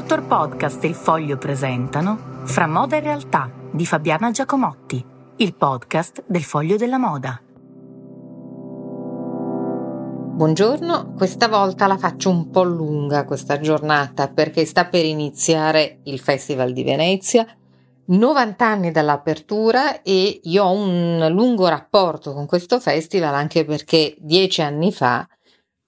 Dottor Podcast e il Foglio presentano Fra moda e realtà di Fabiana Giacomotti, il podcast del Foglio della Moda. Buongiorno, questa volta la faccio un po' lunga questa giornata perché sta per iniziare il Festival di Venezia, 90 anni dall'apertura e io ho un lungo rapporto con questo festival anche perché dieci anni fa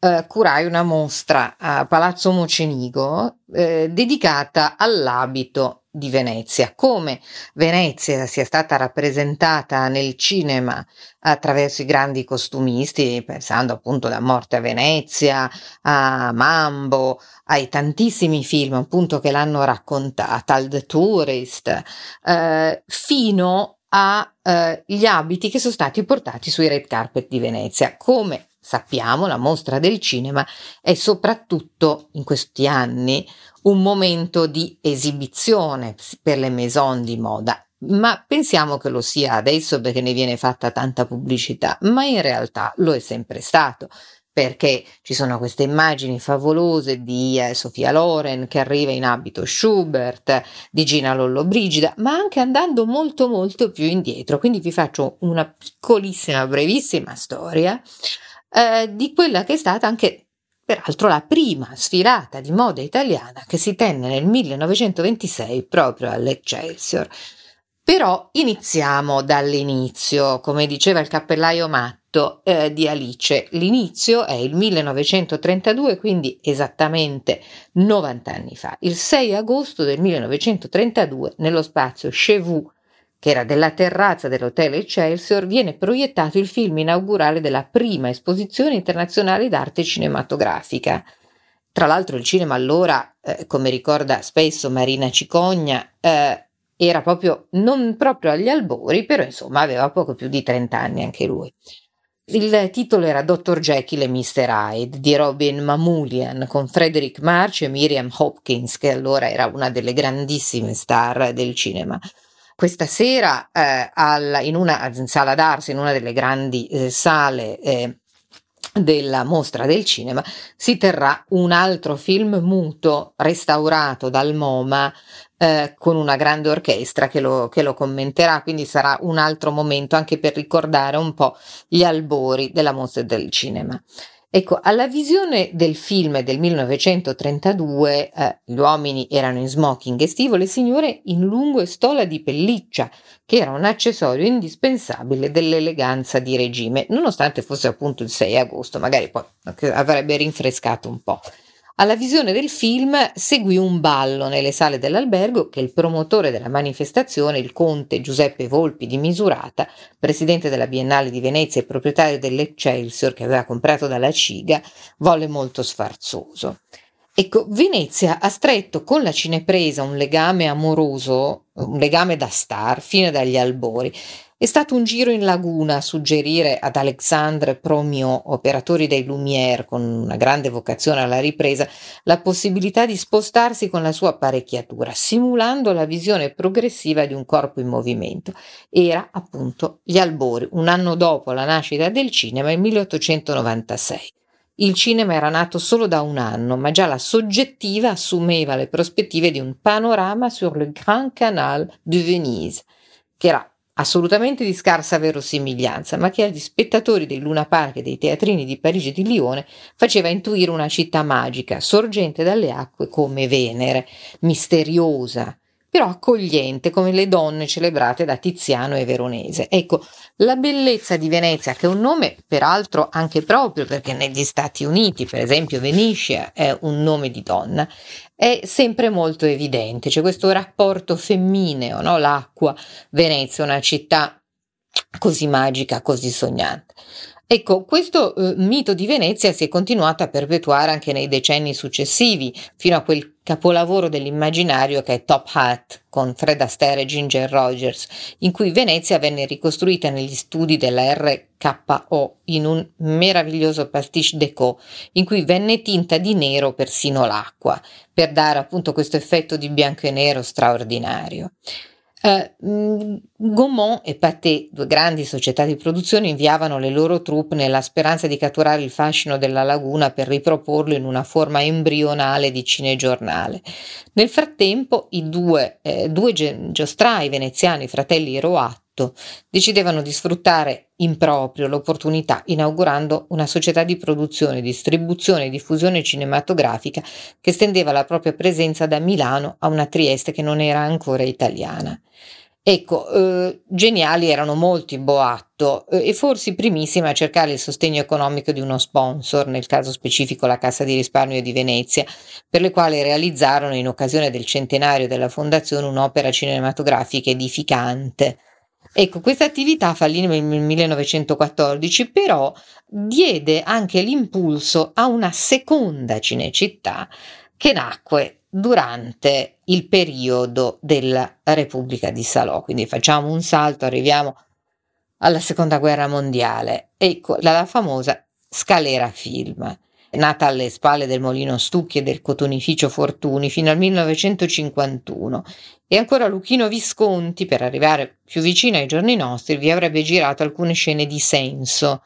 eh, curai una mostra a Palazzo Mocenigo eh, dedicata all'abito di Venezia, come Venezia sia stata rappresentata nel cinema attraverso i grandi costumisti, pensando appunto da Morte a Venezia, a Mambo, ai tantissimi film appunto che l'hanno raccontata, al The Tourist, eh, fino agli eh, abiti che sono stati portati sui red carpet di Venezia, come sappiamo, la mostra del cinema è soprattutto in questi anni un momento di esibizione per le maison di moda. Ma pensiamo che lo sia adesso perché ne viene fatta tanta pubblicità, ma in realtà lo è sempre stato perché ci sono queste immagini favolose di eh, Sofia Loren che arriva in abito Schubert, di Gina Lollobrigida, ma anche andando molto molto più indietro. Quindi vi faccio una piccolissima, brevissima storia eh, di quella che è stata anche peraltro la prima sfilata di moda italiana che si tenne nel 1926 proprio all'Excelsior. Però iniziamo dall'inizio, come diceva il cappellaio matto eh, di Alice, l'inizio è il 1932, quindi esattamente 90 anni fa, il 6 agosto del 1932 nello spazio Chevaux che era della terrazza dell'Hotel Excelsior, viene proiettato il film inaugurale della prima esposizione internazionale d'arte cinematografica. Tra l'altro il cinema allora, eh, come ricorda spesso Marina Cicogna, eh, era proprio non proprio agli albori, però insomma aveva poco più di 30 anni anche lui. Il titolo era Dr. Jekyll e Mr. Hyde di Robin Mamoulian con Frederick March e Miriam Hopkins, che allora era una delle grandissime star del cinema. Questa sera eh, alla, in una in sala d'arte, in una delle grandi eh, sale eh, della mostra del cinema, si terrà un altro film muto restaurato dal MoMA eh, con una grande orchestra che lo, che lo commenterà, quindi sarà un altro momento anche per ricordare un po' gli albori della mostra del cinema. Ecco, alla visione del film del 1932, eh, gli uomini erano in smoking estivo, le signore in lungo e stola di pelliccia, che era un accessorio indispensabile dell'eleganza di regime, nonostante fosse appunto il 6 agosto, magari poi avrebbe rinfrescato un po'. Alla visione del film seguì un ballo nelle sale dell'albergo che il promotore della manifestazione, il conte Giuseppe Volpi di Misurata, presidente della Biennale di Venezia e proprietario dell'Excelsior che aveva comprato dalla Ciga, volle molto sfarzoso. Ecco, Venezia ha stretto con la cinepresa un legame amoroso, un legame da star, fino dagli albori. È stato un giro in laguna suggerire ad Alexandre Promio, operatori dei Lumière con una grande vocazione alla ripresa, la possibilità di spostarsi con la sua apparecchiatura, simulando la visione progressiva di un corpo in movimento. Era appunto gli albori, un anno dopo la nascita del cinema, il 1896. Il cinema era nato solo da un anno, ma già la soggettiva assumeva le prospettive di un panorama sur le Grand Canal de Venise, che era assolutamente di scarsa verosimiglianza, ma che agli spettatori dei Luna Park e dei teatrini di Parigi e di Lione faceva intuire una città magica, sorgente dalle acque come Venere, misteriosa, però accogliente come le donne celebrate da Tiziano e Veronese. Ecco, la bellezza di Venezia, che è un nome peraltro anche proprio perché negli Stati Uniti, per esempio Venetia è un nome di donna, è sempre molto evidente. C'è questo rapporto femmineo, no? l'acqua, Venezia, una città così magica, così sognante. Ecco, questo eh, mito di Venezia si è continuato a perpetuare anche nei decenni successivi, fino a quel capolavoro dell'immaginario che è Top Hat con Fred Astaire e Ginger Rogers, in cui Venezia venne ricostruita negli studi della RKO in un meraviglioso pastiche déco in cui venne tinta di nero persino l'acqua, per dare appunto questo effetto di bianco e nero straordinario. Uh, Gaumont e Pathé, due grandi società di produzione, inviavano le loro troupe nella speranza di catturare il fascino della laguna per riproporlo in una forma embrionale di cinegiornale. Nel frattempo, i due, eh, due giostrai veneziani, fratelli Roat, decidevano di sfruttare in proprio l'opportunità inaugurando una società di produzione, distribuzione e diffusione cinematografica che stendeva la propria presenza da Milano a una Trieste che non era ancora italiana. Ecco, eh, geniali erano molti Boatto eh, e forse i primissimi a cercare il sostegno economico di uno sponsor, nel caso specifico la Cassa di risparmio di Venezia, per le quali realizzarono in occasione del centenario della fondazione un'opera cinematografica edificante. Ecco, questa attività fallì nel 1914, però diede anche l'impulso a una seconda Cinecittà che nacque durante il periodo della Repubblica di Salò. Quindi facciamo un salto, arriviamo alla Seconda Guerra Mondiale. Ecco, la famosa Scalera Film nata alle spalle del Molino Stucchi e del cotonificio Fortuni fino al 1951 e ancora Luchino Visconti, per arrivare più vicino ai giorni nostri, vi avrebbe girato alcune scene di senso.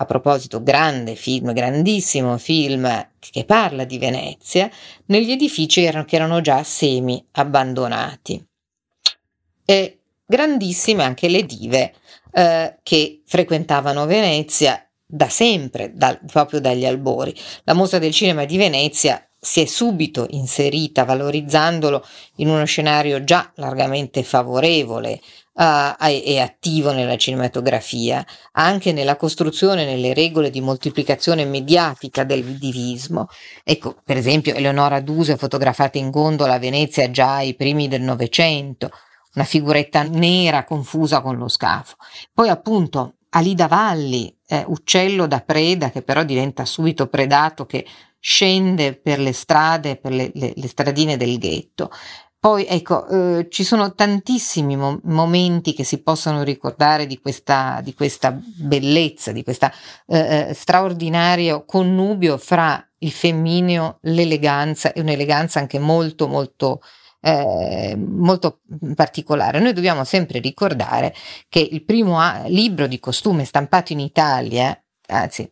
A proposito, grande film, grandissimo film che parla di Venezia, negli edifici erano, che erano già semi abbandonati. E grandissime anche le dive eh, che frequentavano Venezia da sempre, da, proprio dagli albori. La mostra del cinema di Venezia si è subito inserita valorizzandolo in uno scenario già largamente favorevole uh, e attivo nella cinematografia, anche nella costruzione nelle regole di moltiplicazione mediatica del divismo. Ecco, per esempio, Eleonora Duse fotografata in gondola a Venezia già ai primi del Novecento, una figuretta nera confusa con lo scafo. Poi appunto Alida Valli, eh, uccello da preda che però diventa subito predato, che scende per le strade, per le, le, le stradine del ghetto. Poi ecco, eh, ci sono tantissimi mo- momenti che si possono ricordare di questa, di questa bellezza, di questo eh, eh, straordinario connubio fra il femmineo, l'eleganza e un'eleganza anche molto molto eh, molto particolare. Noi dobbiamo sempre ricordare che il primo a- libro di costume stampato in Italia anzi,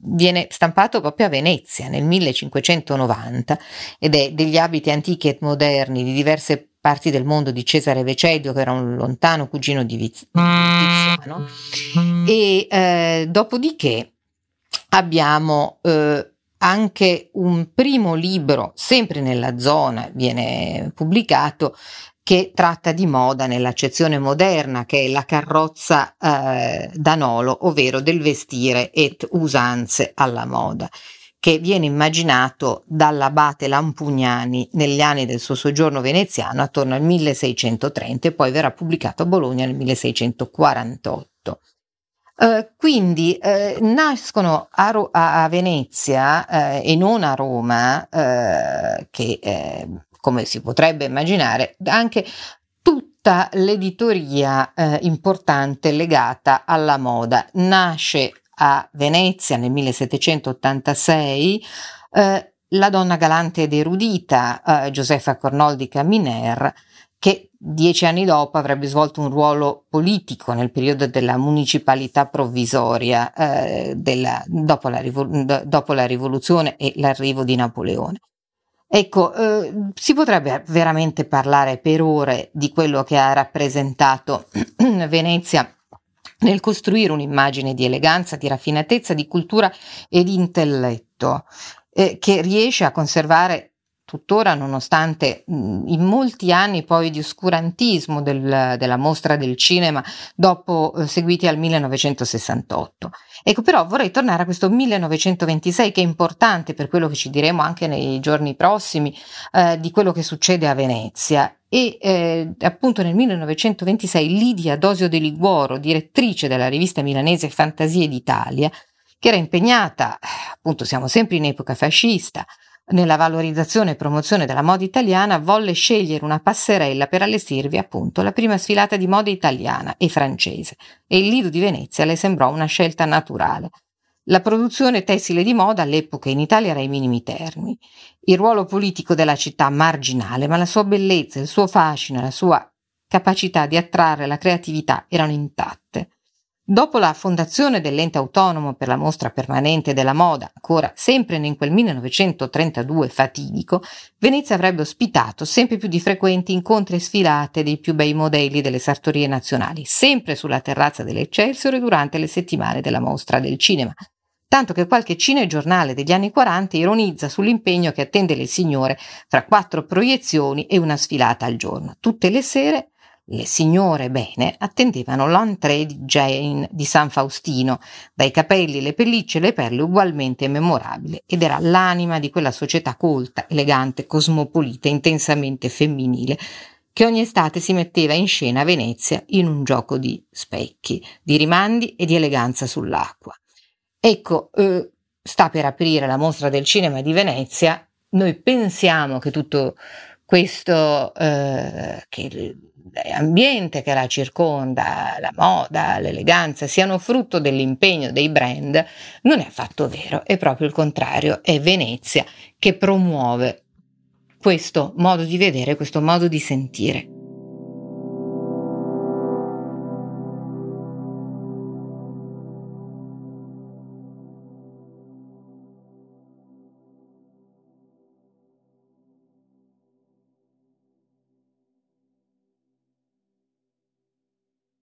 viene stampato proprio a Venezia nel 1590 ed è degli abiti antichi e moderni di diverse parti del mondo di Cesare Vecedio, che era un lontano cugino di Tiziano, e eh, dopodiché abbiamo eh, anche un primo libro, sempre nella zona, viene pubblicato, che tratta di moda nell'accezione moderna, che è la carrozza eh, d'Anolo, ovvero del vestire et usanze alla moda, che viene immaginato dall'abate Lampugnani negli anni del suo soggiorno veneziano attorno al 1630 e poi verrà pubblicato a Bologna nel 1648. Uh, quindi uh, nascono a, Ro- a Venezia uh, e non a Roma, che come si potrebbe immaginare, anche tutta l'editoria importante legata alla moda. Nasce a Venezia nel 1786 la donna galante ed erudita Josefa Cornoldi Caminer, che dieci anni dopo avrebbe svolto un ruolo politico nel periodo della municipalità provvisoria eh, della, dopo, la rivol- dopo, la rivoluzione e l'arrivo di Napoleone. Ecco, eh, si potrebbe veramente parlare per ore di quello che ha rappresentato Venezia nel costruire un'immagine di eleganza, di raffinatezza, di cultura e di intelletto, eh, che riesce a conservare tuttora nonostante in molti anni poi di oscurantismo del, della mostra del cinema dopo eh, seguiti al 1968. Ecco però vorrei tornare a questo 1926 che è importante per quello che ci diremo anche nei giorni prossimi eh, di quello che succede a Venezia e eh, appunto nel 1926 Lidia Dosio de Liguoro, direttrice della rivista milanese Fantasie d'Italia, che era impegnata, appunto siamo sempre in epoca fascista, nella valorizzazione e promozione della moda italiana, volle scegliere una passerella per allestirvi appunto la prima sfilata di moda italiana e francese e il Lido di Venezia le sembrò una scelta naturale. La produzione tessile di moda all'epoca in Italia era ai minimi termini. Il ruolo politico della città marginale, ma la sua bellezza, il suo fascino, la sua capacità di attrarre la creatività erano intatte. Dopo la fondazione dell'ente autonomo per la mostra permanente della moda, ancora sempre in quel 1932 fatidico, Venezia avrebbe ospitato sempre più di frequenti incontri e sfilate dei più bei modelli delle sartorie nazionali, sempre sulla terrazza dell'Eccelsior durante le settimane della mostra del cinema, tanto che qualche cinegiornale degli anni 40 ironizza sull'impegno che attende le signore fra quattro proiezioni e una sfilata al giorno. Tutte le sere le signore bene attendevano l'entrée di Jane di San Faustino, dai capelli, le pellicce e le perle ugualmente memorabili, ed era l'anima di quella società colta, elegante, cosmopolita, intensamente femminile, che ogni estate si metteva in scena a Venezia in un gioco di specchi, di rimandi e di eleganza sull'acqua. Ecco, eh, sta per aprire la mostra del cinema di Venezia, noi pensiamo che tutto questo, eh, che ambiente che la circonda, la moda, l'eleganza, siano frutto dell'impegno dei brand, non è affatto vero, è proprio il contrario, è Venezia che promuove questo modo di vedere, questo modo di sentire.